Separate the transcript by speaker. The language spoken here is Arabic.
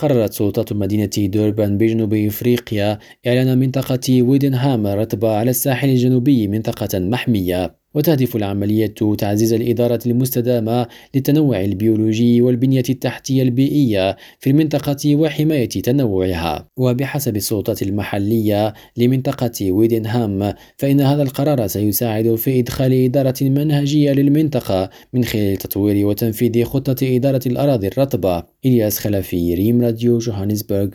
Speaker 1: قررت سلطات مدينة دوربان بجنوب إفريقيا إعلان منطقة ويدنهام رتبة على الساحل الجنوبي منطقة محمية. وتهدف العملية تعزيز الإدارة المستدامة للتنوع البيولوجي والبنية التحتية البيئية في المنطقة وحماية تنوعها. وبحسب السلطات المحلية لمنطقة ويدنهام فإن هذا القرار سيساعد في إدخال إدارة منهجية للمنطقة من خلال تطوير وتنفيذ خطة إدارة الأراضي الرطبة. إلياس خلفي ريم راديو جوهانسبرغ.